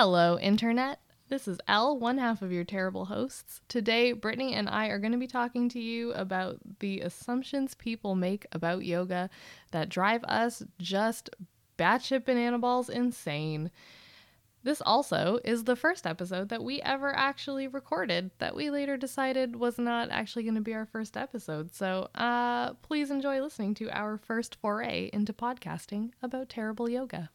Hello, Internet. This is Elle, one half of your terrible hosts. Today, Brittany and I are going to be talking to you about the assumptions people make about yoga that drive us just batshit banana balls insane. This also is the first episode that we ever actually recorded that we later decided was not actually going to be our first episode. So, uh, please enjoy listening to our first foray into podcasting about terrible yoga.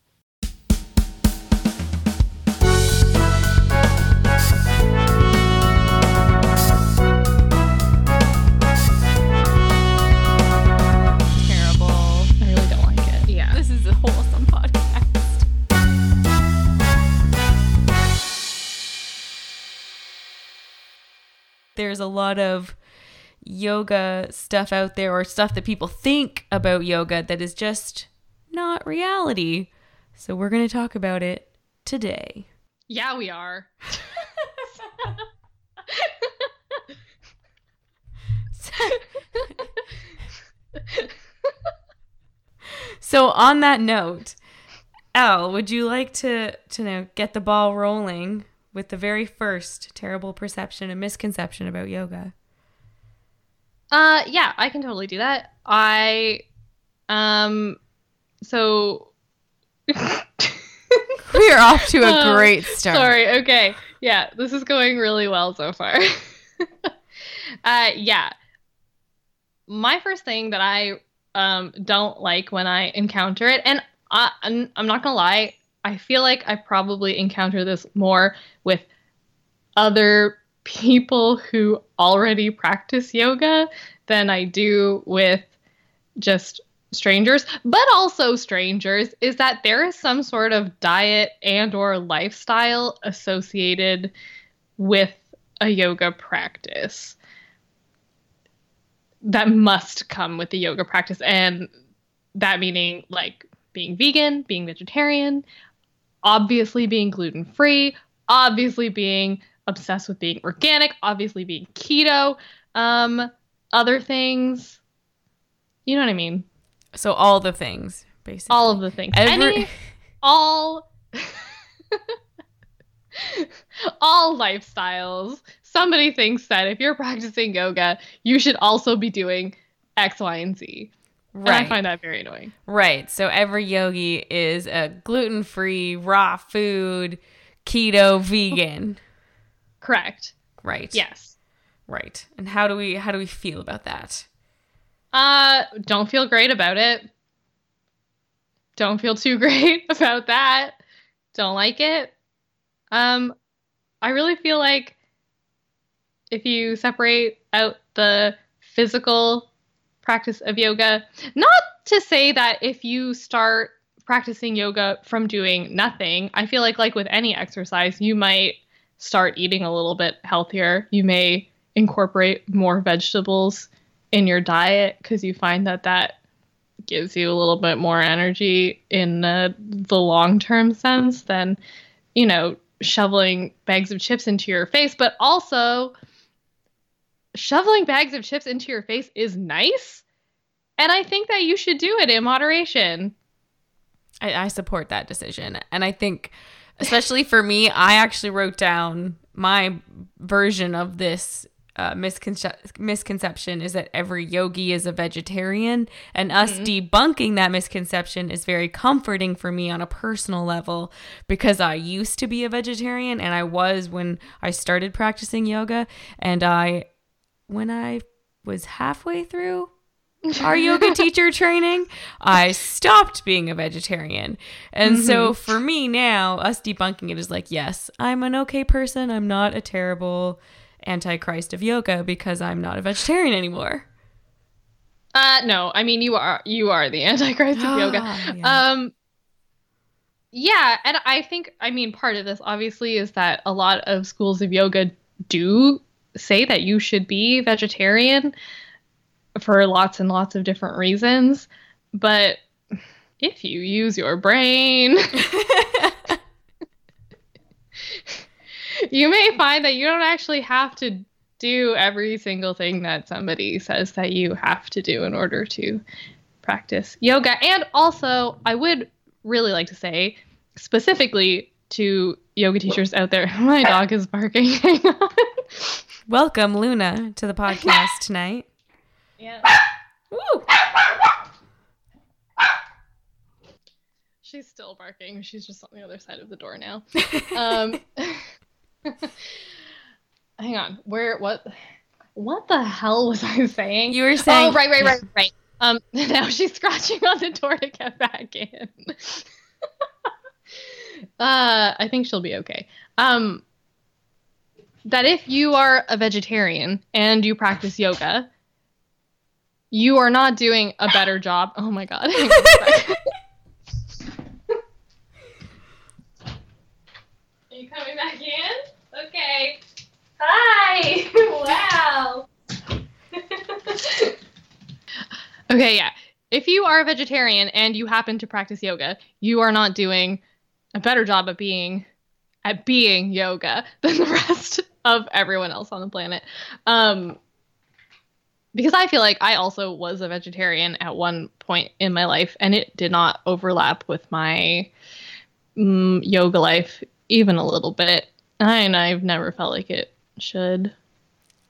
There's a lot of yoga stuff out there or stuff that people think about yoga that is just not reality. So we're going to talk about it today. Yeah, we are. So on that note, Al, would you like to to you know, get the ball rolling with the very first terrible perception and misconception about yoga? Uh, yeah, I can totally do that. I, um, so. We're off to a Oh, great start. Sorry. Okay. Yeah, this is going really well so far. uh, yeah. My first thing that I um don't like when I encounter it, and I, I'm, I'm not gonna lie, I feel like I probably encounter this more with other people who already practice yoga than I do with just strangers. But also strangers is that there is some sort of diet and or lifestyle associated with a yoga practice that must come with the yoga practice. And that meaning like being vegan being vegetarian obviously being gluten free obviously being obsessed with being organic obviously being keto um other things you know what i mean So all the things, basically. all of the things. Every- Any, all, all lifestyles. Somebody thinks that if you're practicing yoga, you should also be doing X, Y, and Z. And I find that very annoying. right. So every yogi is a gluten-free, raw food, keto, vegan. Correct. Right. Yes. Right. And how do we how do we feel about that? Uh, don't feel great about it. Don't feel too great about that. Don't like it. Um, I really feel like if you separate out the physical practice of yoga, not to say that if you start practicing yoga from doing nothing, I feel like like with any exercise, you might start eating a little bit healthier. You may incorporate more vegetables in your diet because you find that that gives you a little bit more energy in the long term sense than, you know, shoveling bags of chips into your face. But also, shoveling bags of chips into your face is nice. And I think that you should do it in moderation. I, I support that decision. And I think, especially for me, I actually wrote down my version of this uh, misconce- misconception is that every yogi is a vegetarian. And us debunking that misconception is very comforting for me on a personal level because I used to be a vegetarian and I was when I started practicing yoga. And I, when I was halfway through our yoga teacher training, I stopped being a vegetarian. And so for me now, us debunking it is like, yes, I'm an okay person. I'm not a terrible antichrist of yoga because I'm not a vegetarian anymore. Uh no, I mean you are you are the antichrist of yoga. Yeah. Um yeah, and I think I mean part of this obviously is that a lot of schools of yoga do say that you should be vegetarian for lots and lots of different reasons, but if you use your brain, you may find that you don't actually have to do every single thing that somebody says that you have to do in order to practice yoga. And also, I would really like to say specifically to yoga teachers out there. My dog is barking. Welcome, Luna, to the podcast tonight. Yeah. Woo! She's still barking. She's just on the other side of the door now. Um, hang on. Where? What? What the hell was I saying? You were saying. Oh, right, right, right, right. Um, now she's scratching on the door to get back in. uh, I think she'll be okay. Um, that if you are a vegetarian and you practice yoga, you are not doing a better job. Oh my god. Are you coming back in? Okay. Hi. wow. okay, yeah. If you are a vegetarian and you happen to practice yoga, you are not doing a better job at being at being yoga than the rest of everyone else on the planet. Um because I feel like I also was a vegetarian at one point in my life and it did not overlap with my mm, yoga life even a little bit. And I've never felt like it should.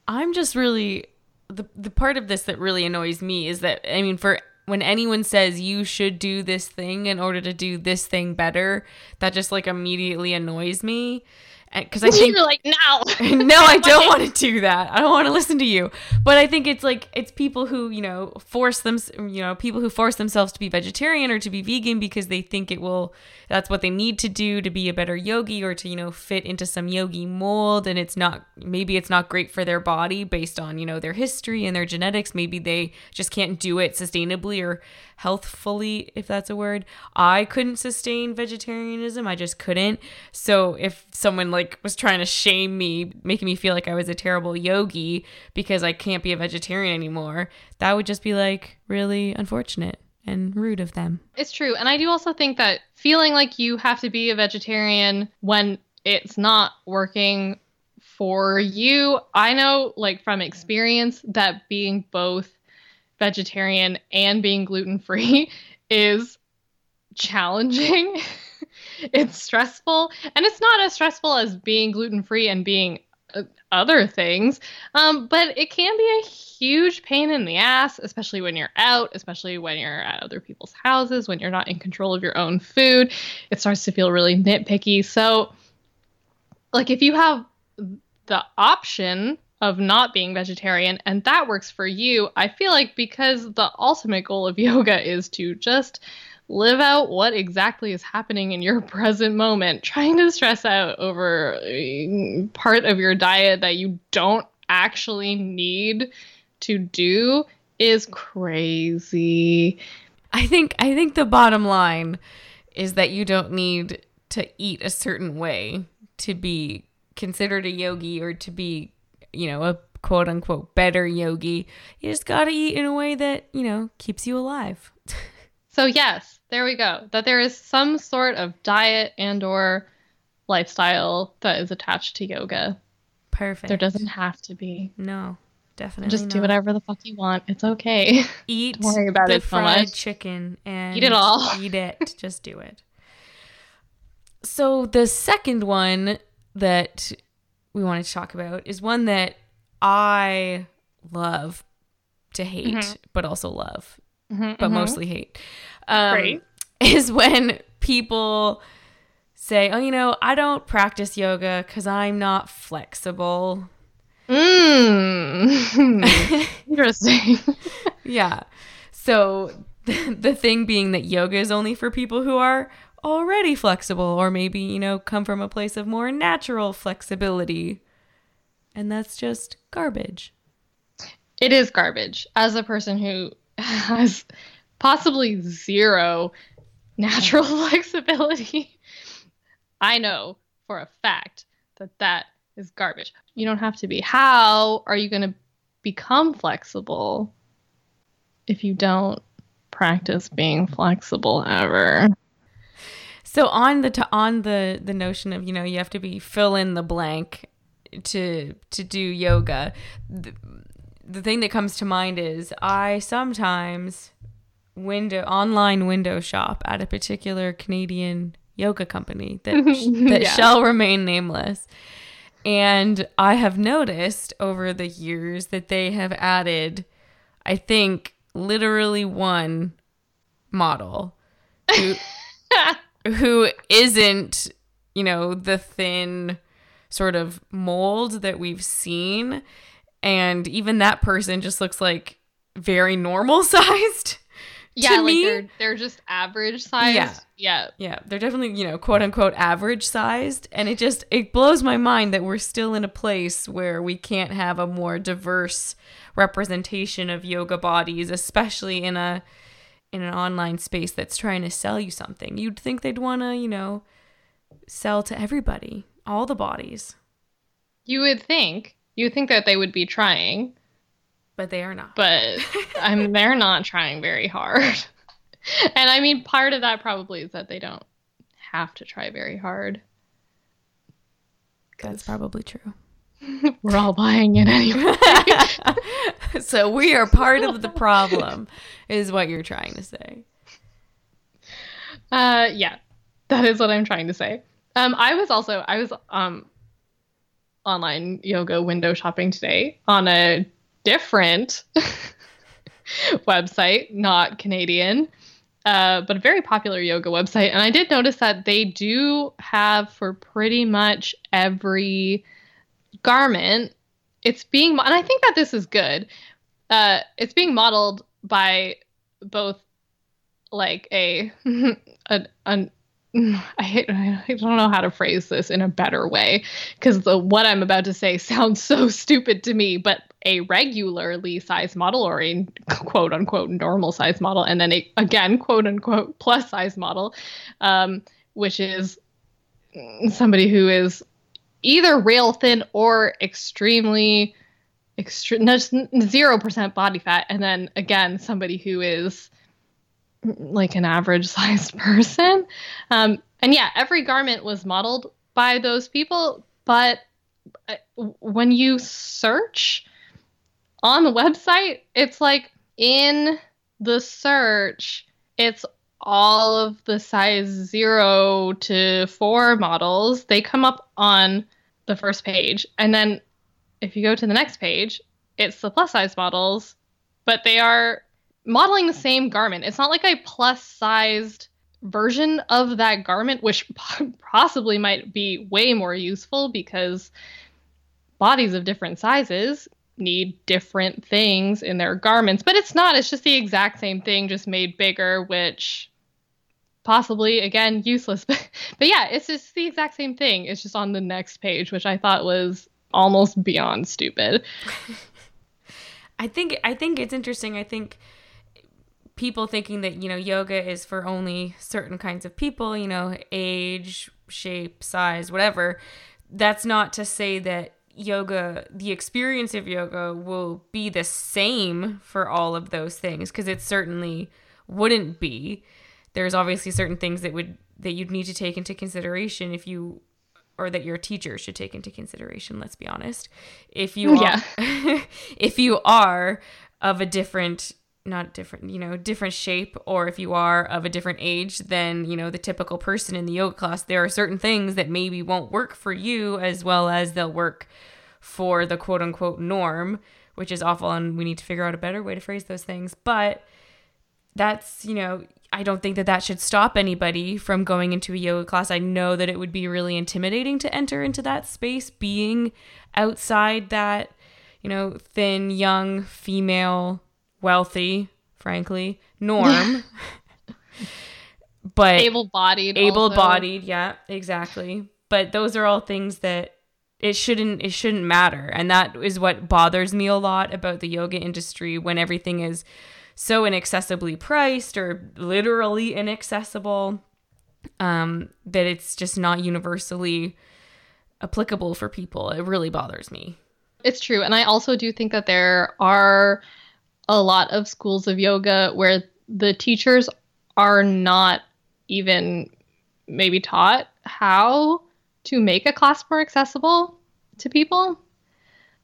I'm just really the the part of this that really annoys me is that I mean for when anyone says you should do this thing in order to do this thing better, that just like immediately annoys me. Because I think You're like, no. no, I don't want to do that. I don't want to listen to you. But I think it's like it's people who you know force them, you know, people who force themselves to be vegetarian or to be vegan because they think it will. That's what they need to do to be a better yogi or to you know fit into some yogi mold. And it's not maybe it's not great for their body based on you know their history and their genetics. Maybe they just can't do it sustainably or healthfully, if that's a word. I couldn't sustain vegetarianism. I just couldn't. So if someone like was trying to shame me, making me feel like I was a terrible yogi because I can't be a vegetarian anymore, that would just be like really unfortunate and rude of them. It's true. And I do also think that feeling like you have to be a vegetarian when it's not working for you, I know, like from experience, that being both vegetarian and being gluten free is challenging. it's stressful. And it's not as stressful as being gluten free and being uh, other things. Um, but it can be a huge pain in the ass, especially when you're out, especially when you're at other people's houses, when you're not in control of your own food. It starts to feel really nitpicky. So, like, if you have the option of not being vegetarian and that works for you, I feel like because the ultimate goal of yoga is to just live out what exactly is happening in your present moment, trying to stress out over uh, part of your diet that you don't actually need to do is crazy. I think I think the bottom line is that you don't need to eat a certain way to be considered a yogi or to be, you know, a quote unquote better yogi. You just got to eat in a way that, you know, keeps you alive. So yes, there we go. That there is some sort of diet and or lifestyle that is attached to yoga. Perfect. There doesn't have to be. No, definitely. Just do whatever the fuck you want. It's okay. Eat Don't worry about the it so fried much. chicken and Eat it all. Eat it. Just do it. So the second one that we wanted to talk about is one that I love to hate, Mhm. but also love, Mhm, but mhm. mostly hate. Um, Great. Is when people say, "Oh, you know, I don't practice yoga because I'm not flexible." Mm. Interesting. Yeah. So the thing being that yoga is only for people who are already flexible or maybe, you know, come from a place of more natural flexibility. And that's just garbage. It is garbage. As a person who has possibly zero natural flexibility, I know for a fact that that is garbage. You don't have to be. How are you going to become flexible if you don't practice being flexible ever? So on the t- on the the notion of, you know, you have to be fill in the blank to to do yoga. The thing that comes to mind is I sometimes window online window shop at a particular Canadian yoga company that that Yeah. shall remain nameless. And I have noticed over the years that they have added, I think, literally one model who, who isn't, you know, the thin sort of mold that we've seen. And even that person just looks like very normal sized. yeah, like me- they're they're just average sized. Yeah. Yeah. Yeah, they're definitely, you know, quote unquote average sized. And it just it blows my mind that we're still in a place where we can't have a more diverse representation of yoga bodies, especially in a in an online space that's trying to sell you something. You'd think they'd wanna, you know, sell to everybody, all the bodies. You would think you think that they would be trying, But they are not. but I mean they're not trying very hard. and I mean part of that probably is that they don't have to try very hard. That's probably true. We're all buying it anyway. so we are part of the problem, is what you're trying to say. Uh, yeah, that is what I'm trying to say. Um, I was also I was um online yoga window shopping today on a different website, not Canadian, uh, but a very popular yoga website. And I did notice that they do have for pretty much every garment. It's being, and I think that this is good. Uh, it's being modeled by both like a an, an I, I don't know how to phrase this in a better way because the what I'm about to say sounds so stupid to me, but a regularly sized model or a quote unquote normal size model, and then a again quote unquote plus size model, um, which is somebody who is either rail thin or extremely extreme zero percent body fat, and then again somebody who is like an average sized person. Um, and yeah, every garment was modeled by those people, but uh, when you search on the website, it's like in the search, it's all of the size zero to four models. They come up on the first page. And then if you go to the next page, it's the plus size models, but they are modeling the same garment. It's not like a plus sized version of that garment, which possibly might be way more useful because bodies of different sizes need different things in their garments. But it's not, it's just the exact same thing, just made bigger, which possibly again useless but, but yeah it's just the exact same thing it's just on the next page which i thought was almost beyond stupid I think I think it's interesting. I think people thinking that you know yoga is for only certain kinds of people, you know, age, shape, size, whatever. That's not to say that yoga, the experience of yoga will be the same for all of those things because it certainly wouldn't be. There's obviously certain things that would that you'd need to take into consideration if you or that your teacher should take into consideration, let's be honest. If you Yeah. are if you are of a different not different, you know, different shape or if you are of a different age than, you know, the typical person in the yoga class, there are certain things that maybe won't work for you as well as they'll work for the quote unquote norm, which is awful and we need to figure out a better way to phrase those things. But that's, you know, I don't think that that should stop anybody from going into a yoga class. I know that it would be really intimidating to enter into that space, being outside that, you know, thin, young, female, wealthy, frankly, norm. but able-bodied Able bodied, yeah, exactly. But those are all things that it shouldn't it shouldn't matter. And that is what bothers me a lot about the yoga industry when everything is so inaccessibly priced or literally inaccessible um, that it's just not universally applicable for people. It really bothers me. It's true. And I also do think that there are a lot of schools of yoga where the teachers are not even maybe taught how to make a class more accessible to people.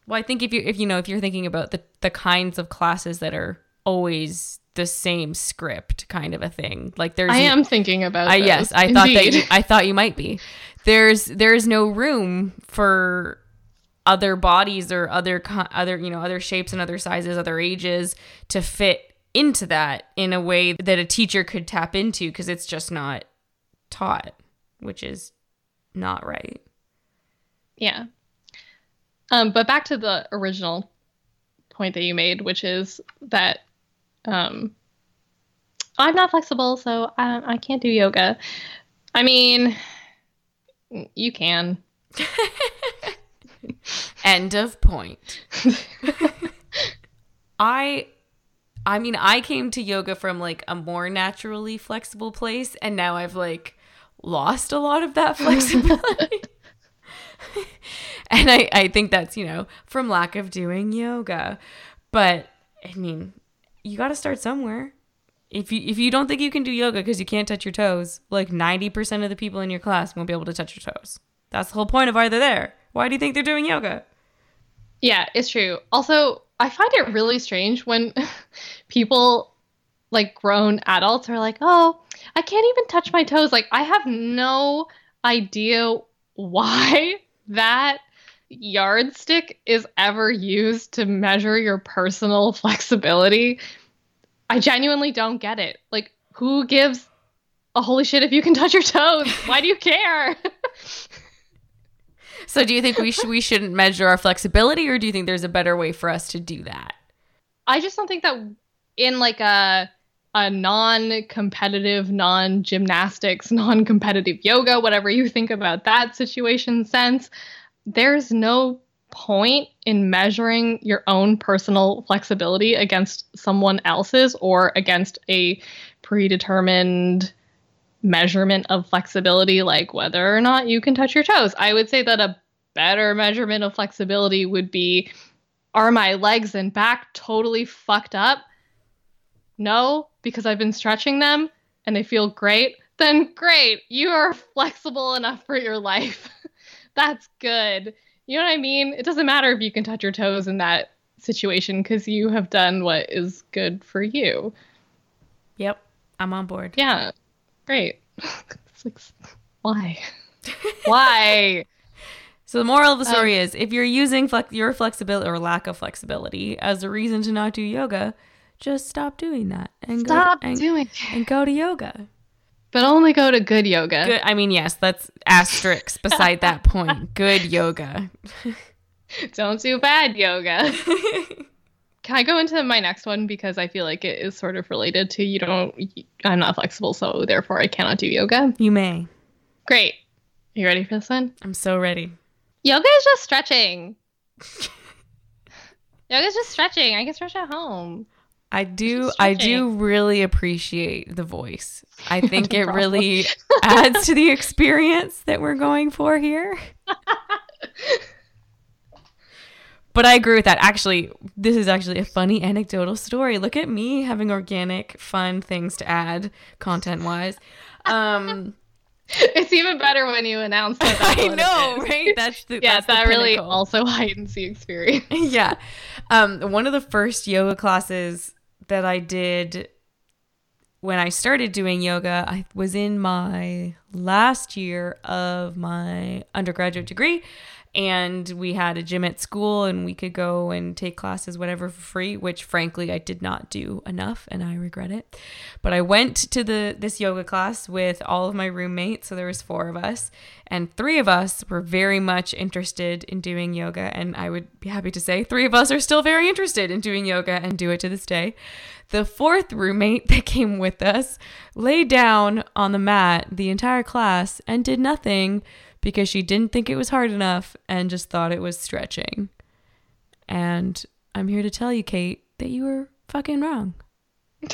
Well, I think if you if you know if you're thinking about the the kinds of classes that are always the same script kind of a thing. Like there's I am thinking about I those, yes, I thought that you, I thought you might be. There's there's no room for other bodies or other other you know other shapes and other sizes, other ages to fit into that in a way that a teacher could tap into because it's just not taught, which is not right. Yeah. Um, but back to the original point that you made, which is that um, I'm not flexible, so I, I can't do yoga. I mean, you can. End of point. I I mean, I came to yoga from like a more naturally flexible place and now I've like lost a lot of that flexibility. and I I think that's, you know, from lack of doing yoga. But I mean, you got to start somewhere. If you if you don't think you can do yoga because you can't touch your toes, like 90% of the people in your class won't be able to touch your toes. That's the whole point of why they're there. Why do you think they're doing yoga? Yeah, it's true. Also, I find it really strange when people, like grown adults, are like, oh, I can't even touch my toes. Like, I have no idea why that yardstick is ever used to measure your personal flexibility. I genuinely don't get it. Like, who gives a holy shit if you can touch your toes? Why do you care? So do you think we should we shouldn't measure our flexibility or do you think there's a better way for us to do that? I just don't think that in like a a non-competitive, non-gymnastics, non-competitive yoga, whatever you think about that situation sense, there's no point in measuring your own personal flexibility against someone else's or against a predetermined measurement of flexibility like whether or not you can touch your toes. I would say that a better measurement of flexibility would be are my legs and back totally fucked up? No, because I've been stretching them and they feel great. Then great, you are flexible enough for your life. That's good. You know what I mean? It doesn't matter if you can touch your toes in that situation because you have done what is good for you. Yep, I'm on board. Yeah, great. It's like, why? why? So the moral of the story um, is if you're using flex- your flexibility or lack of flexibility as a reason to not do yoga, just stop doing that and Stop go and, doing it. and go to yoga. But only go to good yoga. Good. I mean, yes, that's asterisks beside that point. Good yoga. Don't do bad yoga. Can I go into my next one because I feel like it is sort of related to you don't I'm not flexible so therefore I cannot do yoga. You may. Great. Are You ready for this one? I'm so ready. Yoga is just stretching. yoga is just stretching. I can stretch at home. I do I do really appreciate the voice. I think No it really adds to the experience that we're going for here. But I agree with that. Actually, this is actually a funny anecdotal story. Look at me having organic, fun things to add content wise. Um, It's even better when you announce that. I know, right? That's the Yeah, that's the that really pinnacle. also heightens the experience. yeah. Um, one of the first yoga classes that I did when I started doing yoga, I was in my last year of my undergraduate degree. And we had a gym at school, and we could go and take classes, whatever, for free. Which, frankly, I did not do enough, and I regret it. But I went to the this yoga class with all of my roommates, so there was four of us, and three of us were very much interested in doing yoga. And I would be happy to say three of us are still very interested in doing yoga and do it to this day. The fourth roommate that came with us lay down on the mat the entire class and did nothing because she didn't think it was hard enough and just thought it was stretching. And I'm here to tell you, Kate, that you were fucking wrong.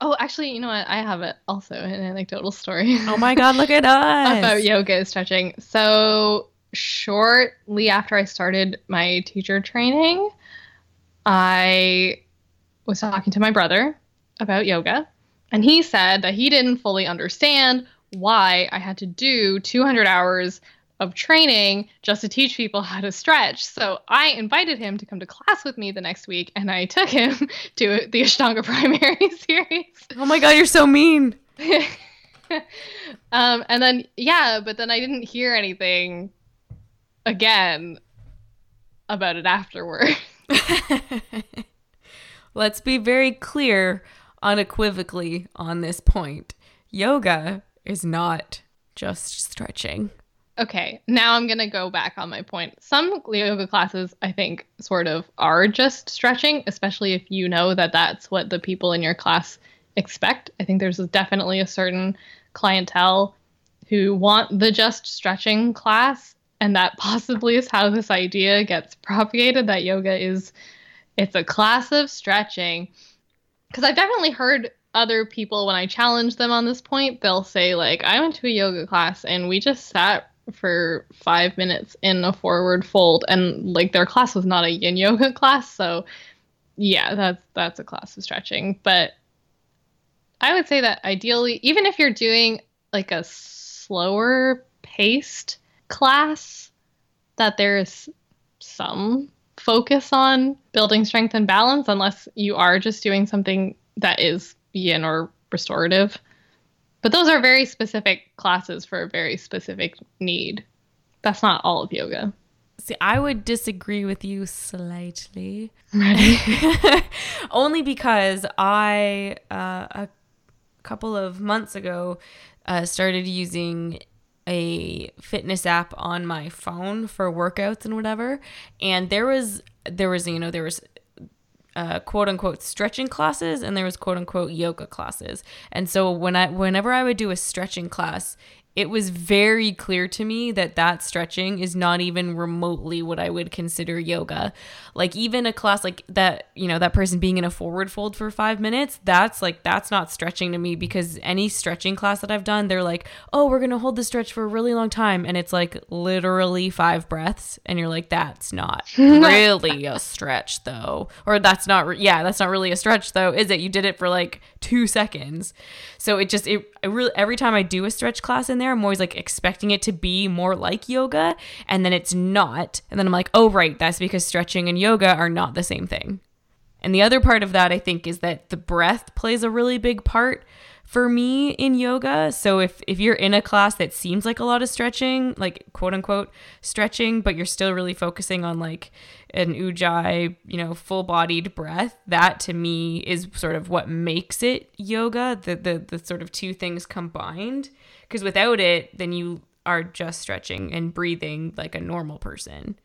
oh, actually, you know what? I have it also an anecdotal story. Oh my God, look at us. about yoga stretching. So shortly after I started my teacher training, I was talking to my brother about yoga, and he said that he didn't fully understand why I had to do 200 hours of training just to teach people how to stretch. So I invited him to come to class with me the next week and I took him to the Ashtanga primary series. Oh my god, you're so mean. um, and then yeah, but then I didn't hear anything again about it afterward. Let's be very clear unequivocally on this point. Yoga is not just stretching. Okay, now I'm going to go back on my point. Some yoga classes, I think, sort of are just stretching, especially if you know that that's what the people in your class expect. I think there's definitely a certain clientele who want the just stretching class, and that possibly is how this idea gets propagated that yoga is it's a class of stretching. Because I've definitely heard other people when I challenge them on this point, they'll say like, "I went to a yoga class and we just sat for five minutes in a forward fold and like their class was not a yin yoga class so yeah that's that's a class of stretching. But i would say that ideally even if you're doing like a slower paced class that there's some focus on building strength and balance unless you are just doing something that is yin or restorative but those are very specific classes for a very specific need. That's not all of yoga. See, I would disagree with you slightly. Only because I, uh, a couple of months ago, uh, started using a fitness app on my phone for workouts and whatever. And there was, there was, you know, there was uh, quote unquote stretching classes and there was quote unquote yoga classes. And so when I whenever I would do a stretching class, it was very clear to me that that stretching is not even remotely what I would consider yoga. Like even a class like that, you know, that person being in a forward fold for 5 minutes, that's like that's not stretching to me because any stretching class that I've done, they're like, "Oh, we're going to hold the stretch for a really long time." And it's like literally 5 breaths and you're like, "That's not really a stretch though." Or that's not re- yeah, that's not really a stretch though, is it? You did it for like 2 seconds. So it just it, it really every time I do a stretch class in there, I'm always like expecting it to be more like yoga, and then it's not. And then I'm like, oh right, that's because stretching and yoga are not the same thing. And the other part of that I think is that the breath plays a really big part for me in yoga. So if if you're in a class that seems like a lot of stretching, like quote unquote stretching, but you're still really focusing on like an ujjayi, you know, full-bodied breath, that to me is sort of what makes it yoga, the the the sort of two things combined, because without it, then you are just stretching and breathing like a normal person.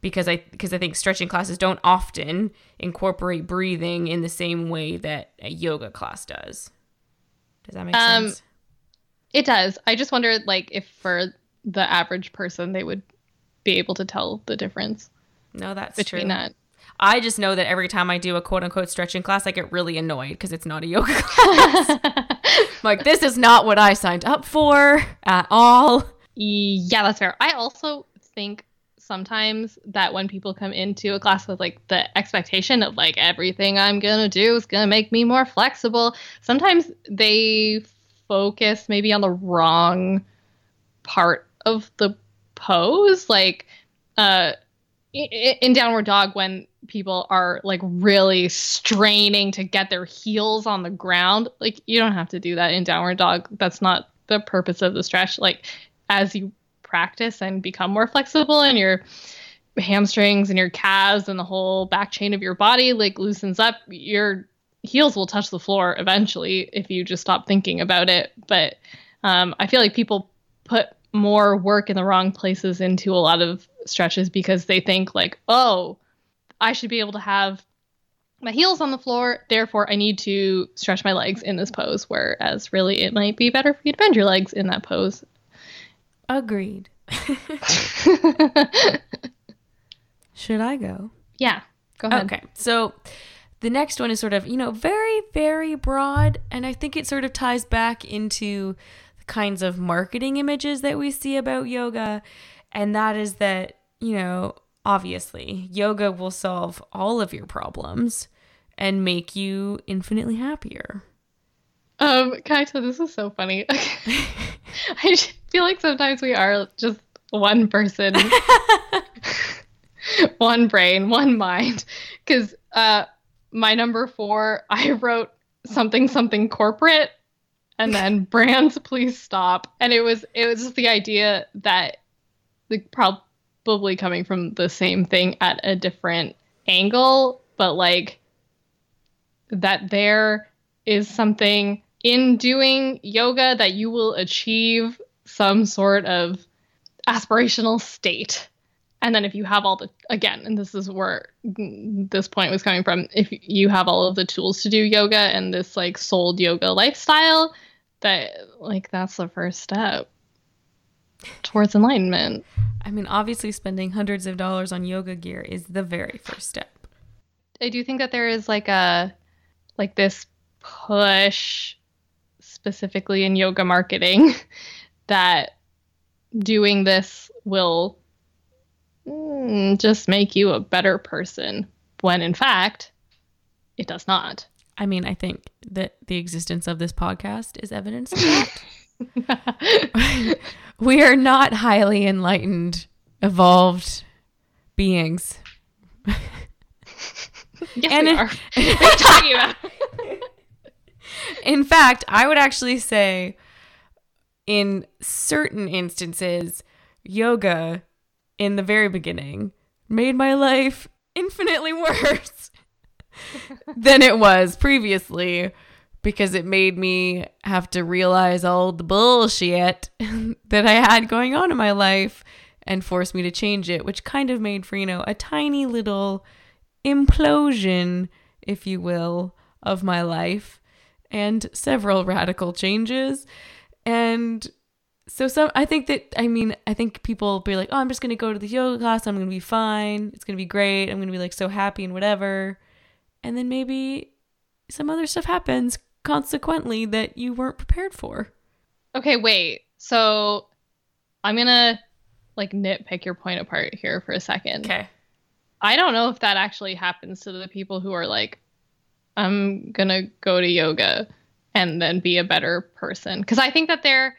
Because I because I think stretching classes don't often incorporate breathing in the same way that a yoga class does. Does that make Um, sense? It does. I just wondered like if for the average person they would be able to tell the difference No, that's between true. that. I just know that every time I do a quote unquote stretching class, I get really annoyed because it's not a yoga class. Like, this is not what I signed up for at all. Yeah, that's fair. I also think sometimes that when people come into a class with like the expectation of like everything I'm gonna do is gonna make me more flexible, sometimes they focus maybe on the wrong part of the pose. Like uh in downward dog when people are like really straining to get their heels on the ground like you don't have to do that in downward dog. That's not the purpose of the stretch. Like as you practice and become more flexible and your hamstrings and your calves and the whole back chain of your body like loosens up your heels will touch the floor eventually if you just stop thinking about it. But um, i feel like people put more work in the wrong places into a lot of stretches because they think like oh i should be able to have my heels on the floor therefore i need to stretch my legs in this pose whereas really it might be better for you to bend your legs in that pose Agreed. Should I go? yeah go ahead Okay. So the next one is sort of, you know, very, very broad. And I think it sort of ties back into the kinds of marketing images that we see about yoga. And that is that, you know, obviously, yoga will solve all of your problems and make you infinitely happier. Um, tell this is so funny? I feel like sometimes we are just one person, one brain, one mind. Because uh, my number four, I wrote something something corporate, and then brands, please stop. And it was it was just the idea that the probably coming from the same thing at a different angle, but like that there is something in doing yoga that you will achieve some sort of aspirational state. And then if you have all the again, and this is where this point was coming from, if you have all of the tools to do yoga and this like sold yoga lifestyle, that like that's the first step towards enlightenment. I mean, obviously spending hundreds of dollars on yoga gear is the very first step. I do think that there is like a like this push specifically in yoga marketing that doing this will mm, just make you a better person when in fact it does not. I mean, I think that the existence of this podcast is evidence of that. we are not highly enlightened, evolved beings. yes, and we are. what are talking about? in fact, I would actually say, in certain instances, yoga in the very beginning made my life infinitely worse than it was previously because it made me have to realize all the bullshit that I had going on in my life and forced me to change it, which kind of made for, you know, a tiny little implosion, if you will, of my life and several radical changes. And so some I think that I mean I think people be like, "Oh, I'm just going to go to the yoga class. I'm going to be fine. It's going to be great. I'm going to be like so happy and whatever." And then maybe some other stuff happens consequently that you weren't prepared for. Okay, wait. So I'm going to like nitpick your point apart here for a second. Okay. I don't know if that actually happens to the people who are like, I'm gonna go to yoga and then be a better person. Because I think that there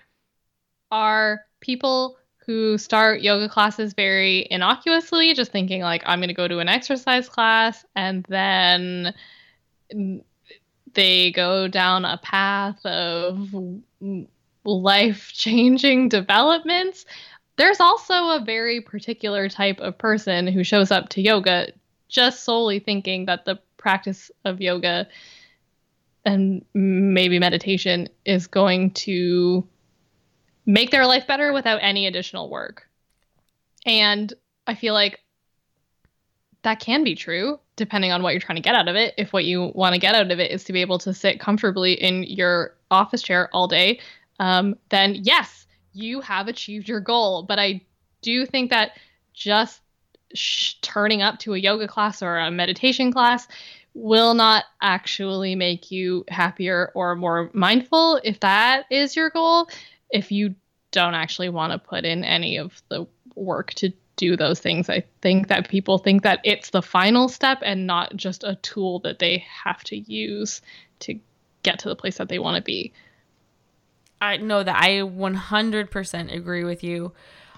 are people who start yoga classes very innocuously, just thinking like I'm gonna go to an exercise class, and then they go down a path of life changing developments. There's also a very particular type of person who shows up to yoga just solely thinking that the practice of yoga and maybe meditation is going to make their life better without any additional work. And I feel like that can be true depending on what you're trying to get out of it. If what you want to get out of it is to be able to sit comfortably in your office chair all day, um, then yes, you have achieved your goal. But I do think that just sh- turning up to a yoga class or a meditation class will not actually make you happier or more mindful if that is your goal if you don't actually want to put in any of the work to do those things i think that people think that it's the final step and not just a tool that they have to use to get to the place that they want to be i know that i 100% agree with you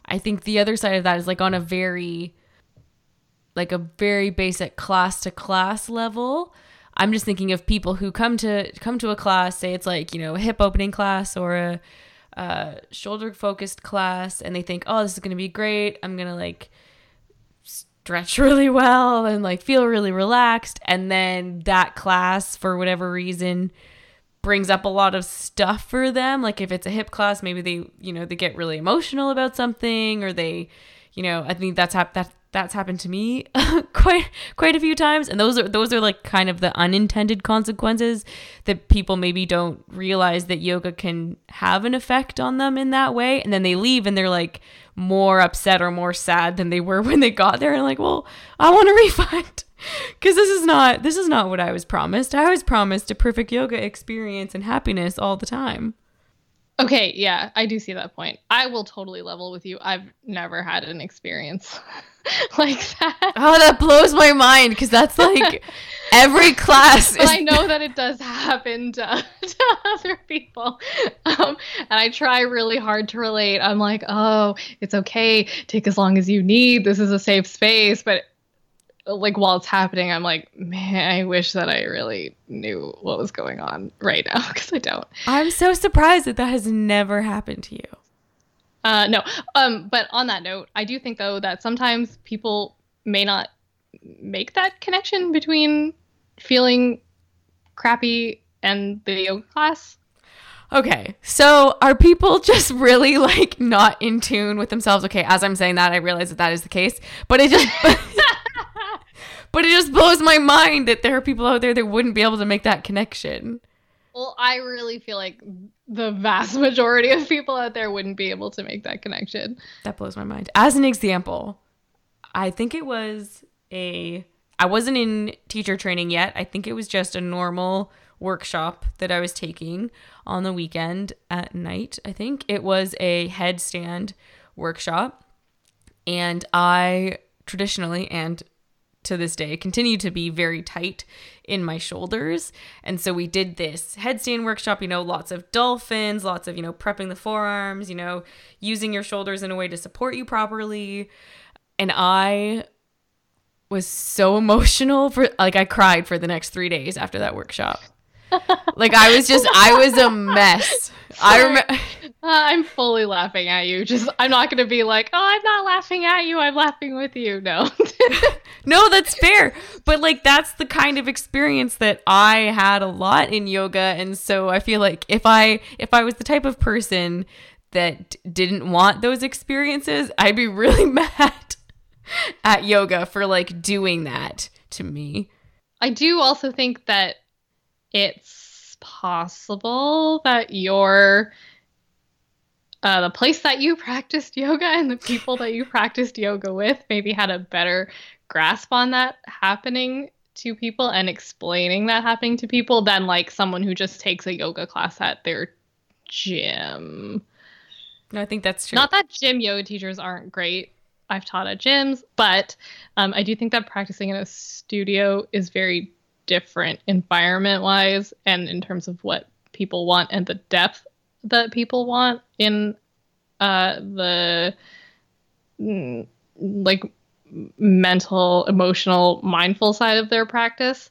i think the other side of that is like on a very like a very basic class to class level. I'm just thinking of people who come to come to a class, say it's like you know a hip opening class or a, a shoulder focused class, and they think, oh, this is gonna be great. I'm gonna like stretch really well and like feel really relaxed, and then that class for whatever reason brings up a lot of stuff for them. Like if it's a hip class, maybe they you know they get really emotional about something, or they you know I think that's hap- that that's happened to me quite quite a few times. And those are those are like kind of the unintended consequences that people maybe don't realize that yoga can have an effect on them in that way. And then they leave and they're like more upset or more sad than they were when they got there. And like well I want a refund. Cuz this is not this is not what I was promised. I was promised a perfect yoga experience and happiness all the time. Okay, yeah, I do see that point. I will totally level with you. I've never had an experience like that. Oh, that blows my mind because that's like every class. But I know that it does happen to, to other people. Um, and I try really hard to relate. I'm like, oh, it's okay. Take as long as you need. This is a safe space. But like while it's happening, I'm like, man, I wish that I really knew what was going on right now because I don't. I'm so surprised that that has never happened to you. Uh, no. Um, but on that note, I do think though that sometimes people may not make that connection between feeling crappy and the yoga class. Okay, so are people just really like not in tune with themselves? Okay, as I'm saying that, I realize that that is the case, but it just. but it just blows my mind that there are people out there that wouldn't be able to make that connection. Well, I really feel like the vast majority of people out there wouldn't be able to make that connection. That blows my mind. As an example, I think it was a I wasn't in teacher training yet. I think it was just a normal workshop that I was taking on the weekend at night. I think it was a headstand workshop. And I traditionally and to this day continue to be very tight in my shoulders. And so we did this headstand workshop, you know, lots of dolphins, lots of, you know, prepping the forearms, you know, using your shoulders in a way to support you properly. And I was so emotional for like I cried for the next 3 days after that workshop. like I was just I was a mess. I remember Uh, I'm fully laughing at you. Just I'm not gonna be like, oh, I'm not laughing at you. I'm laughing with you. No. no, that's fair. But like that's the kind of experience that I had a lot in yoga, and so I feel like if I if I was the type of person that didn't want those experiences, I'd be really mad at yoga for like doing that to me. I do also think that it's possible that your uh, the place that you practiced yoga and the people that you practiced yoga with maybe had a better grasp on that happening to people and explaining that happening to people than like someone who just takes a yoga class at their gym. No, I think that's true. Not that gym yoga teachers aren't great. I've taught at gyms, but um, I do think that practicing in a studio is very different environment wise and in terms of what people want and the depth that people want in uh, the mm, like mental, emotional, mindful side of their practice.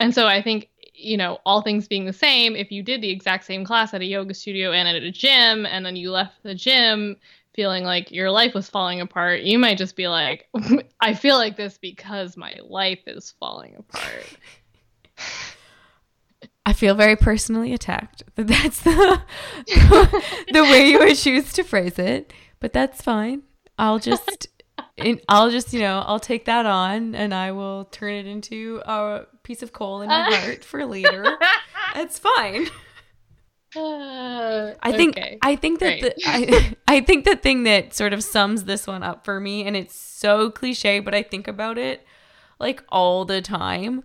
And so I think, you know, all things being the same, if you did the exact same class at a yoga studio and at a gym, and then you left the gym feeling like your life was falling apart, you might just be like, I feel like this because my life is falling apart. I feel very personally attacked. That's the the way you would choose to phrase it, but that's fine. I'll just I'll just, you know, I'll take that on and I will turn it into a piece of coal in my heart for later. That's fine. Uh, I think okay. I think that the, I I think the thing that sort of sums this one up for me, and it's so cliche, but I think about it like all the time,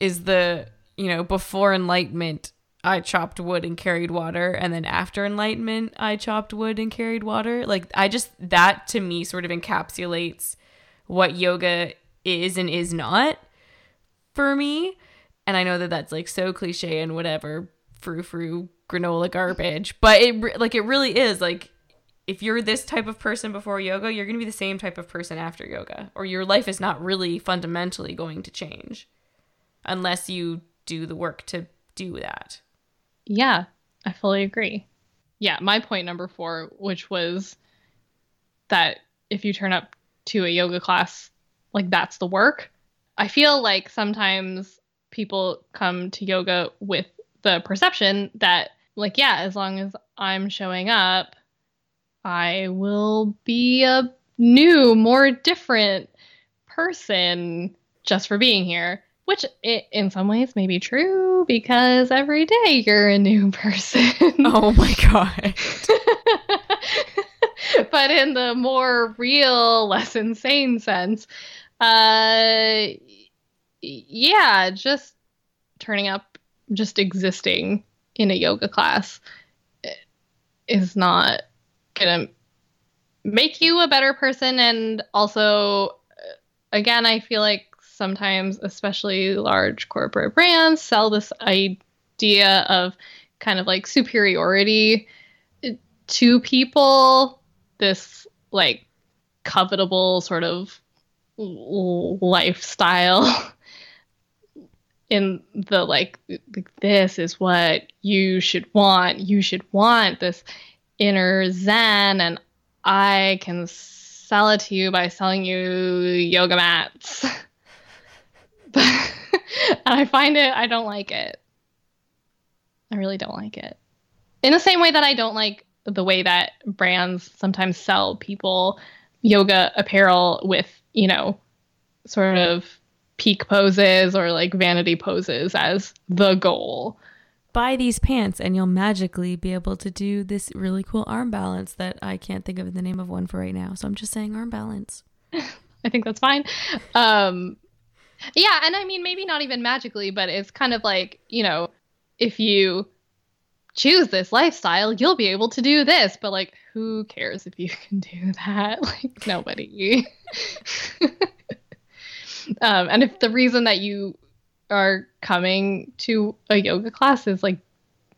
is the you know, before enlightenment, I chopped wood and carried water, and then after enlightenment, I chopped wood and carried water. Like, I just, that to me sort of encapsulates what yoga is and is not for me. And I know that that's like so cliche and whatever, frou frou granola garbage, but it, like, it really is like, if you're this type of person before yoga, you're going to be the same type of person after yoga, or your life is not really fundamentally going to change unless you do the work to do that. Yeah, I fully agree. Yeah, my point number four, which was that if you turn up to a yoga class, like that's the work. I feel like sometimes people come to yoga with the perception that, like, yeah, as long as I'm showing up, I will be a new, more different person just for being here which it, in some ways may be true because every day you're a new person. Oh my god. but in the more real, less insane sense, uh yeah, just turning up, just existing in a yoga class is not gonna make you a better person and also uh, again i feel like sometimes especially large corporate brands sell this idea of kind of like superiority to people this like covetable sort of lifestyle in the like this is what you should want. You should want this inner zen and i can sell it to you by selling you yoga mats and i find it i don't like it i really don't like it in the same way that i don't like the way that brands sometimes sell people yoga apparel with you know sort of peak poses or like vanity poses as the goal. Buy these pants and you'll magically be able to do this really cool arm balance that I can't think of the name of one for right now. So I'm just saying arm balance. I think that's fine. Um, yeah, and I mean, maybe not even magically, but it's kind of like, you know, if you choose this lifestyle, you'll be able to do this. But like, who cares if you can do that? Like, nobody. Um, and if the reason that you are coming to a yoga class is like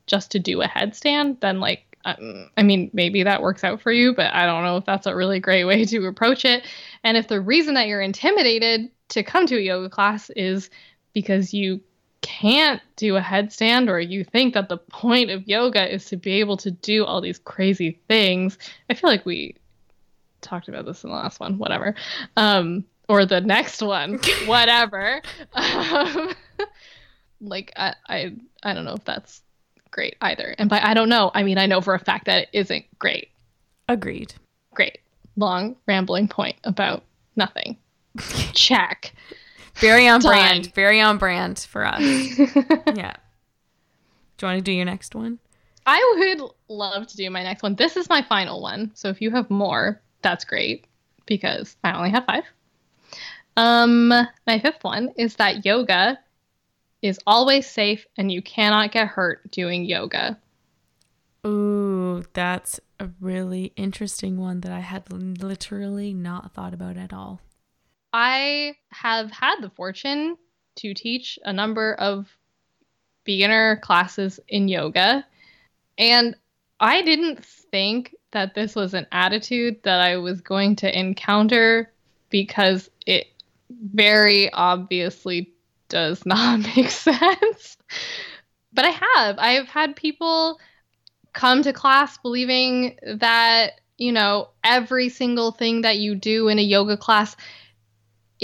just to do a headstand, then like, um, I mean, maybe that works out for you, but I don't know if that's a really great way to approach it. And if the reason that you're intimidated to come to a yoga class is because you can't do a headstand or you think that the point of yoga is to be able to do all these crazy things, I feel like we talked about this in the last one, whatever. Um, or the next one, whatever. um, like I, I, I don't know if that's great either. And by I don't know, I mean I know for a fact that it isn't great. Agreed. Great. Long rambling point about nothing. Check. Very on Done. brand. Very on brand for us. yeah. Do you want to do your next one? I would love to do my next one. This is my final one. So if you have more, that's great because I only have five. Um, my fifth one is that yoga is always safe and you cannot get hurt doing yoga. Ooh, that's a really interesting one that I had literally not thought about at all. I have had the fortune to teach a number of beginner classes in yoga, and I didn't think that this was an attitude that I was going to encounter because it very obviously does not make sense. but I have. I've had people come to class believing that, you know, every single thing that you do in a yoga class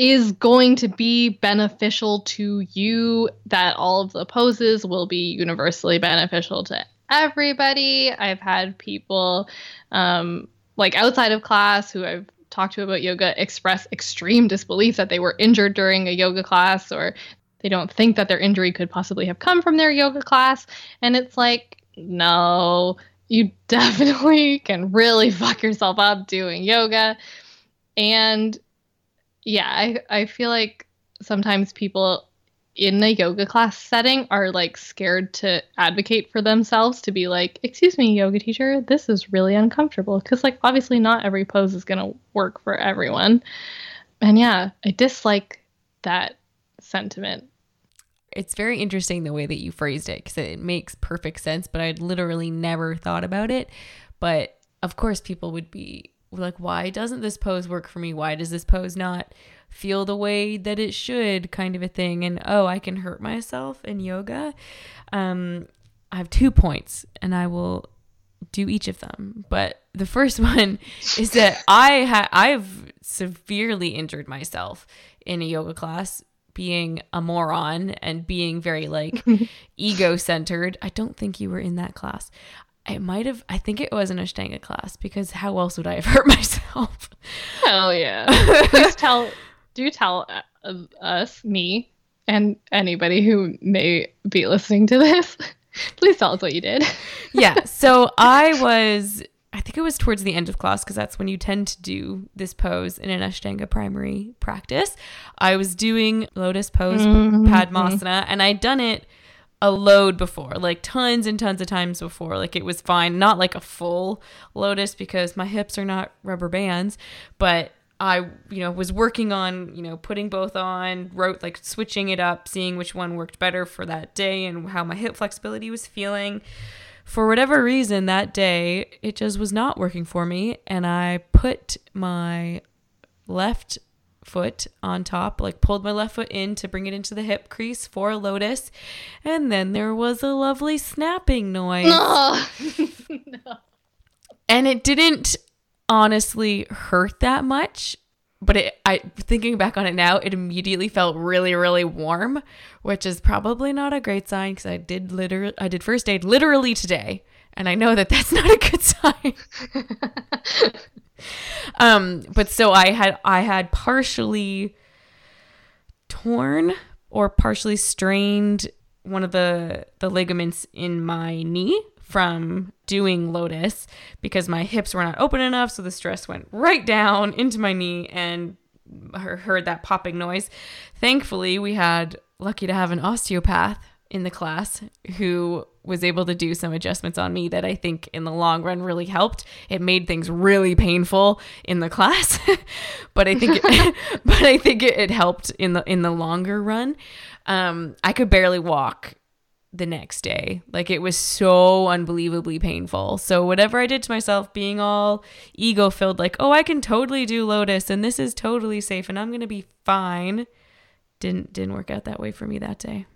is going to be beneficial to you, that all of the poses will be universally beneficial to everybody. I've had people um, like outside of class who I've talked to about yoga express extreme disbelief that they were injured during a yoga class or they don't think that their injury could possibly have come from their yoga class. And it's like, no, you definitely can really fuck yourself up doing yoga. And yeah, I, I feel like sometimes people in a yoga class setting are like scared to advocate for themselves to be like, "Excuse me, yoga teacher, this is really uncomfortable." Cuz like obviously not every pose is going to work for everyone. And yeah, I dislike that sentiment. It's very interesting the way that you phrased it cuz it makes perfect sense, but I'd literally never thought about it. But of course people would be like, "Why doesn't this pose work for me? Why does this pose not?" feel the way that it should kind of a thing and oh i can hurt myself in yoga um, i have two points and i will do each of them but the first one is that i ha- i've severely injured myself in a yoga class being a moron and being very like ego centered i don't think you were in that class it might have i think it was an ashtanga class because how else would i have hurt myself hell yeah please tell do tell uh, us, me, and anybody who may be listening to this, please tell us what you did. yeah. So I was, I think it was towards the end of class because that's when you tend to do this pose in an Ashtanga primary practice. I was doing lotus pose, mm-hmm. Padmasana, and I'd done it a load before, like tons and tons of times before. Like it was fine, not like a full lotus because my hips are not rubber bands, but I, you know, was working on, you know, putting both on, wrote like switching it up, seeing which one worked better for that day and how my hip flexibility was feeling. For whatever reason, that day it just was not working for me, and I put my left foot on top, like pulled my left foot in to bring it into the hip crease for a lotus, and then there was a lovely snapping noise. No. no. And it didn't honestly hurt that much, but it I thinking back on it now, it immediately felt really really warm, which is probably not a great sign cuz I did literally I did first aid literally today, and I know that that's not a good sign. um but so I had I had partially torn or partially strained one of the the ligaments in my knee from doing lotus because my hips were not open enough. So the stress went right down into my knee and heard that popping noise. Thankfully we had lucky to have an osteopath in the class who was able to do some adjustments on me that I think in the long run really helped. It made things really painful in the class, but I think it, but I think it, it, helped in the in the longer run. Um, I could barely walk the next day. Like it was so unbelievably painful. So whatever I did to myself being all ego filled like, "Oh, I can totally do lotus and this is totally safe and I'm going to be fine." Didn't didn't work out that way for me that day.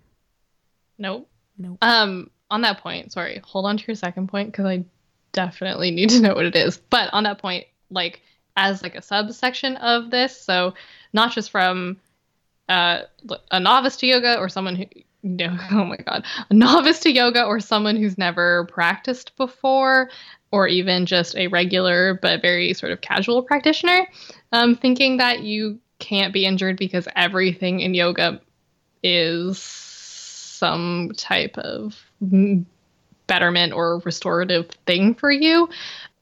Nope. Nope. Um, on that point, sorry, hold on to your second point because I definitely need to know what it is. But on that point, like as like a subsection of this, so not just from uh, a novice to yoga or someone who no, oh my god, a novice to yoga or someone who's never practiced before, or even just a regular but very sort of casual practitioner, um, thinking that you can't be injured because everything in yoga is some type of betterment or restorative thing for you,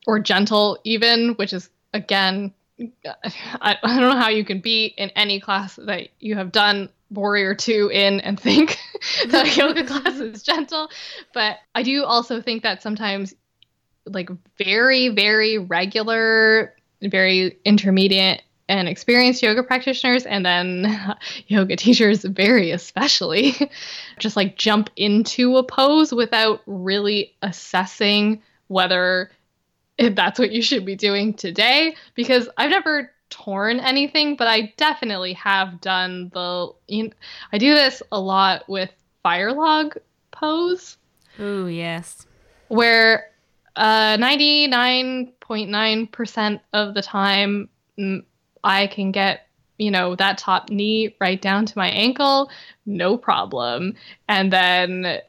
or gentle, even, which is again, I, I don't know how you can be in any class that you have done warrior two in and think that yoga class is gentle. But i do also think that sometimes like very very regular very intermediate and experienced yoga practitioners and then yoga teachers very especially. Just like jump into a pose without really assessing whether that's what you should be doing today because i've never torn anything but i definitely have done the you know, i do this a lot with fire log pose. Oh yes. Where uh 99.9% of the time I can get, you know, that top knee right down to my ankle, no problem. And then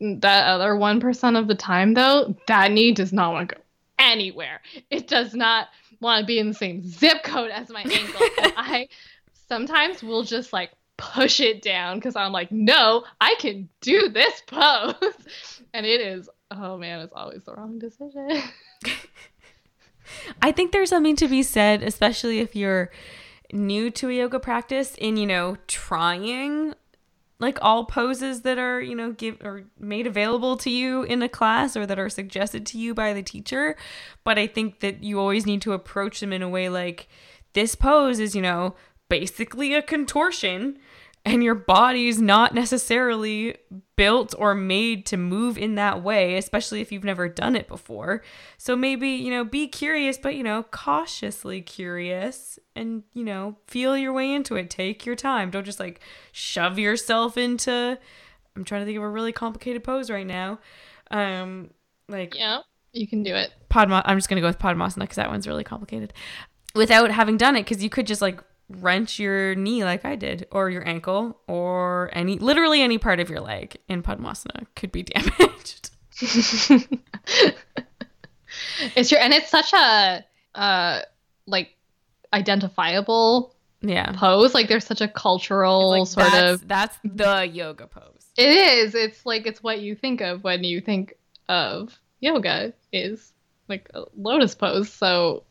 that other 1% of the time, though, that knee does not want to go anywhere. It does not want to be in the same zip code as my ankle. and I sometimes will just like push it down because I'm like, no, I can do this pose. and it is, oh man, it's always the wrong decision. I think there's something to be said, especially if you're new to a yoga practice, in you know trying like all poses that are you know give or made available to you in a class or that are suggested to you by the teacher. But i think that you always need to approach them in a way like this pose is you know basically a contortion and your body's not necessarily built or made to move in that way, especially if you've never done it before. So maybe, you know, be curious, but, you know, cautiously curious and, you know, feel your way into it. Take your time. Don't just like shove yourself into. I'm trying to think of a really complicated pose right now. Um, like, yeah, you can do it. Padma, I'm just going to go with Padmasana because that one's really complicated without having done it because you could just like wrench your knee like I did, or your ankle, or any literally any part of your leg in Padmasana could be damaged. it's your and it's such a uh like identifiable yeah pose. Like there's such a cultural like, sort that's, of that's the yoga pose. It is. It's like it's what you think of when you think of yoga is like a lotus pose. So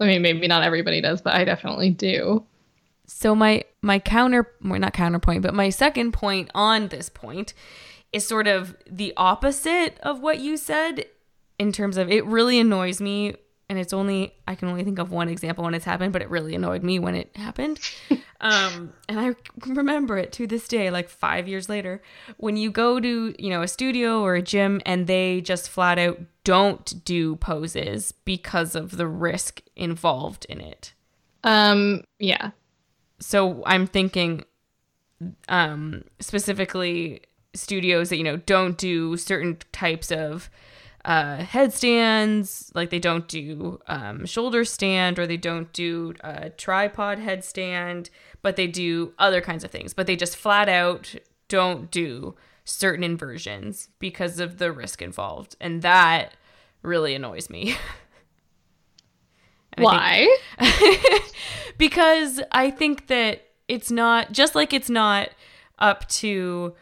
I mean, maybe not everybody does, but I definitely do. So my my counter, well, not counterpoint, but my second point on this point is sort of the opposite of what you said in terms of it really annoys me and it's only I can only think of one example when it's happened, but it really annoyed me when it happened. um, and I remember it to this day, like five years later, when you go to you know a studio or a gym and they just flat out don't do poses because of the risk involved in it. Um, yeah. So I'm thinking, um, specifically studios that you know don't do certain types of uh, headstands, like they don't do um, shoulder stand or they don't do a tripod headstand, but they do other kinds of things. But they just flat out don't do certain inversions because of the risk involved. And that really annoys me. Why? I think, because I think that it's not just like it's not up to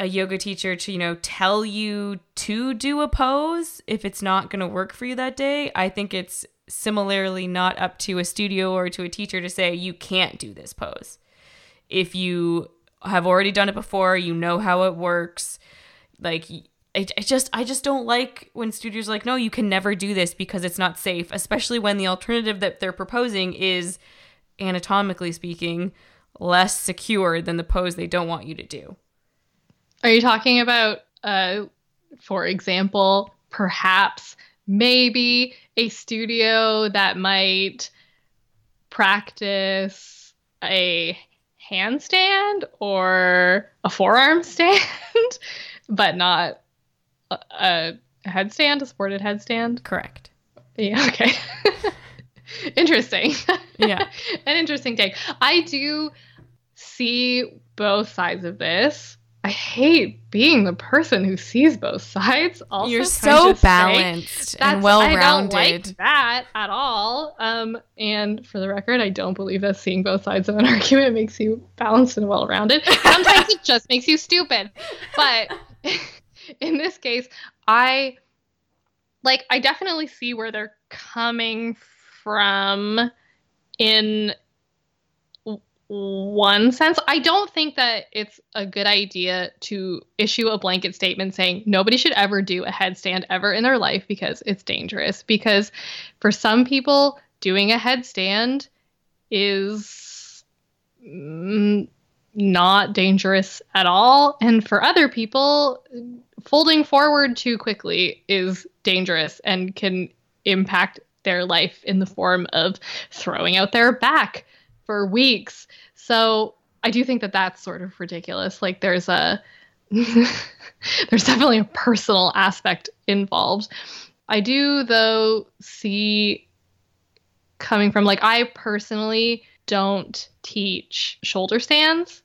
a yoga teacher to, you know, tell you to do a pose if it's not going to work for you that day. I think it's similarly not up to a studio or to a teacher to say you can't do this pose. If you have already done it before, you know how it works. Like I, I just I just don't like when studios are like, no, you can never do this because it's not safe, especially when the alternative that they're proposing is anatomically speaking less secure than the pose they don't want you to do. Are you talking about, uh, for example, perhaps maybe a studio that might practice a handstand or a forearm stand, but not a, a headstand, a supported headstand? Correct. Yeah, okay. interesting. Yeah. An interesting take. I do see both sides of this. I hate being the person who sees both sides. Also, You're so balanced and that's- well I don't like that at all. Um, and for the record, I don't believe that seeing both sides of an argument makes you balanced and well rounded. Sometimes it just makes you stupid. But in this case, I like I definitely see where they're coming from in one sense. I don't think that it's a good idea to issue a blanket statement saying nobody should ever do a headstand ever in their life because it's dangerous. Because for some people, doing a headstand is mm, not dangerous at all. And for other people, folding forward too quickly is dangerous and can impact their life in the form of throwing out their back for weeks. So I do think that that's sort of ridiculous. Like there's a there's definitely a personal aspect involved. I do though see coming from like I personally don't teach shoulder stands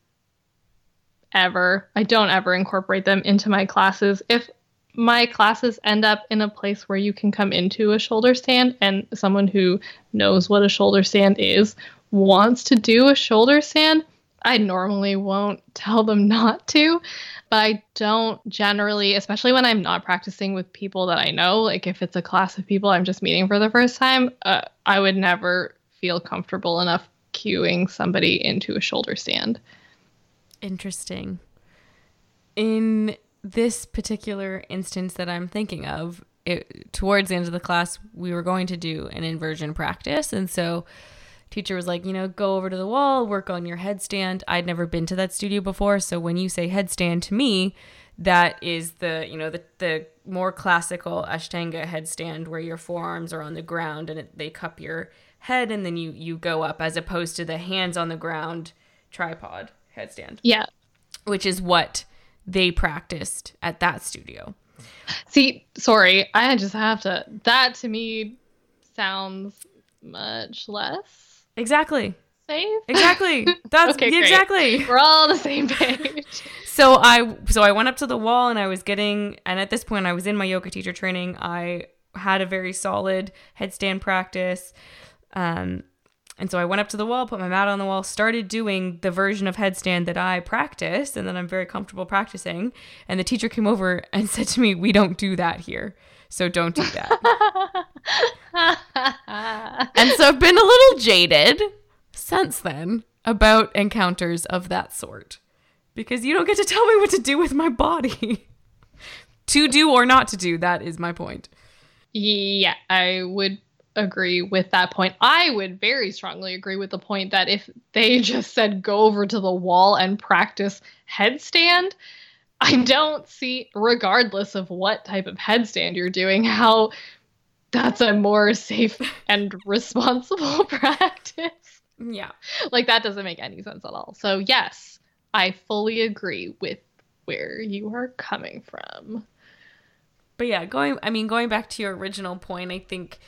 ever. I don't ever incorporate them into my classes. If my classes end up in a place where you can come into a shoulder stand and someone who knows what a shoulder stand is wants to do a shoulder stand, I normally won't tell them not to. But I don't generally, especially when I'm not practicing with people that I know, like if it's a class of people I'm just meeting for the first time, uh, I would never feel comfortable enough cueing somebody into a shoulder stand. Interesting. In this particular instance that I'm thinking of, it, towards the end of the class, we were going to do an inversion practice. And so teacher was like, you know, go over to the wall, work on your headstand. I'd never been to that studio before. So when you say headstand to me, that is the, you know, the, the more classical Ashtanga headstand where your forearms are on the ground and it, they cup your head and then you, you go up as opposed to the hands on the ground tripod headstand Yeah. which is what they practiced at that studio. See, sorry, I just have to. That to me sounds much less Exactly. safe. Exactly. That's Okay, great. exactly. We're all on the same page. So I so I went up to the wall and I was getting and at this point I was in my yoga teacher training. I had a very solid headstand practice. Um and so I went up to the wall, put my mat on the wall, started doing the version of headstand that I practice and that I'm very comfortable practicing. And the teacher came over and said to me, "We don't do that here. So don't do that." And so I've been a little jaded since then. about encounters of that sort because you don't get to tell me what to do with my body. to do or not to do, that is my point. Yeah, I would agree with that point. I would very strongly agree with the point that if they just said go over to the wall and practice headstand, I don't see, regardless of what type of headstand you're doing, how that's a more safe and responsible practice. Yeah. Like that doesn't make any sense at all. So, yes, I fully agree with where you are coming from. But yeah, going I mean going back to your original point, I think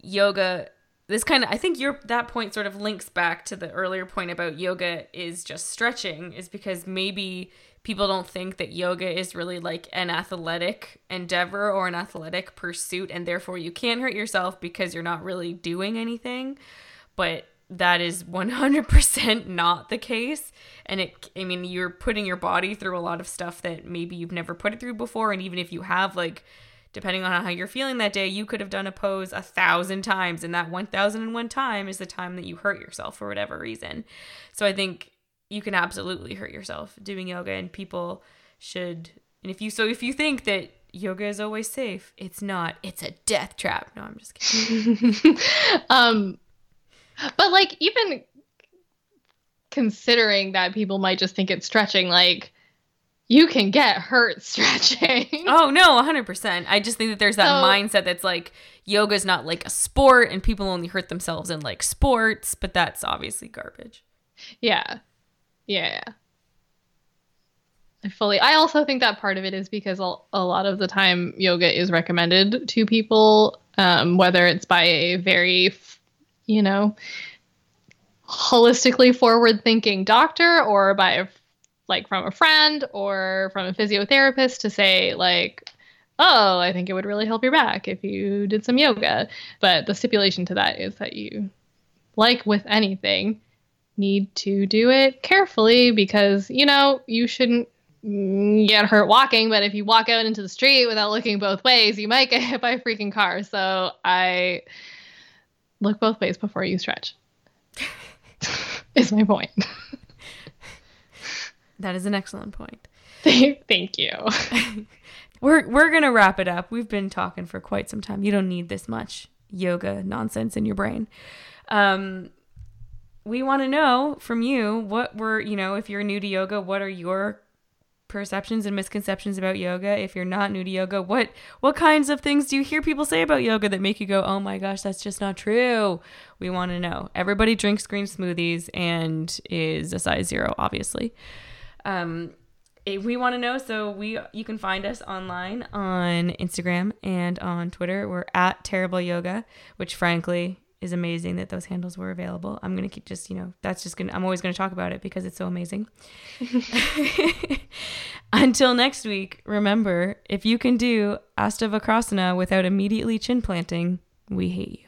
yoga this kind of I think your that point sort of links back to the earlier point about yoga is just stretching is because maybe people don't think that yoga is really like an athletic endeavor or an athletic pursuit and therefore you can't hurt yourself because you're not really doing anything. But that is 100% not the case. And it i mean you're putting your body through a lot of stuff that maybe you've never put it through before. And even if you have like depending on how you're feeling that day you could have done a pose a thousand times and that 1001 time is the time that you hurt yourself for whatever reason. So i think you can absolutely hurt yourself doing yoga and people should and if you so if you think that yoga is always safe it's not. It's a death trap. No i'm just kidding. Um but like even considering that people might just think it's stretching like you can get hurt stretching. Oh no 100% i just think that there's that so, mindset that's like yoga's not like a sport and people only hurt themselves in like sports but that's obviously garbage. Yeah yeah. I fully. I also think that part of it is because a lot of the time yoga is recommended to people, um, whether it's by a very, you know, holistically forward-thinking doctor or by a, like from a friend or from a physiotherapist to say like, oh, I think it would really help your back if you did some yoga. But the stipulation to that is that you, like with anything, need to do it carefully because, you know, you shouldn't get hurt walking, but if you walk out into the street without looking both ways, you might get hit by a freaking car. So I look both ways before you stretch. is my point. that is an excellent point. Thank you. we're we're gonna wrap it up. We've been talking for quite some time. You don't need this much yoga nonsense in your brain. Um, we want to know from you what were, you know, if you're new to yoga, what are your perceptions and misconceptions about yoga? If you're not new to yoga, what what kinds of things do you hear people say about yoga that make you go, "Oh my gosh, that's just not true." We want to know. Everybody drinks green smoothies and is a size 0, obviously. Um we want to know so we you can find us online on instagram and on twitter we're at terrible yoga which frankly is amazing that those handles were available. I'm going to keep just, you know, that's just going to, I'm always going to talk about it because it's so amazing. Until next week, remember if you can do Astavakrasana without immediately chin planting, we hate you.